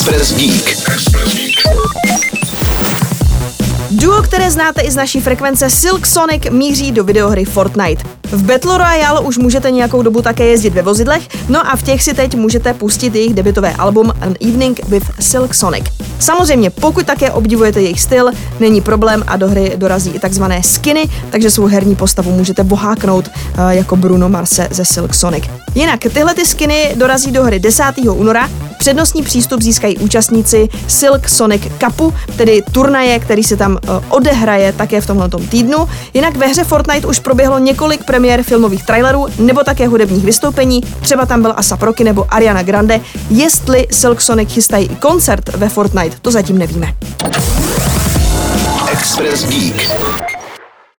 Express Geek. Duo, které znáte i z naší frekvence Silk Sonic, míří do videohry Fortnite. V Battle Royale už můžete nějakou dobu také jezdit ve vozidlech, no a v těch si teď můžete pustit jejich debitové album An Evening with Silk Sonic. Samozřejmě, pokud také obdivujete jejich styl, není problém a do hry dorazí i takzvané skiny, takže svou herní postavu můžete boháknout eh, jako Bruno Marse ze Silk Sonic. Jinak tyhle ty skiny dorazí do hry 10. února, Přednostní přístup získají účastníci Silk Sonic Cupu, tedy turnaje, který se tam uh, odehraje také v tomhle týdnu. Jinak ve hře Fortnite už proběhlo několik premiér filmových trailerů nebo také hudebních vystoupení, třeba tam byl Asa Proky nebo Ariana Grande. Jestli Silk Sonic chystají i koncert ve Fortnite, to zatím nevíme. Express Geek.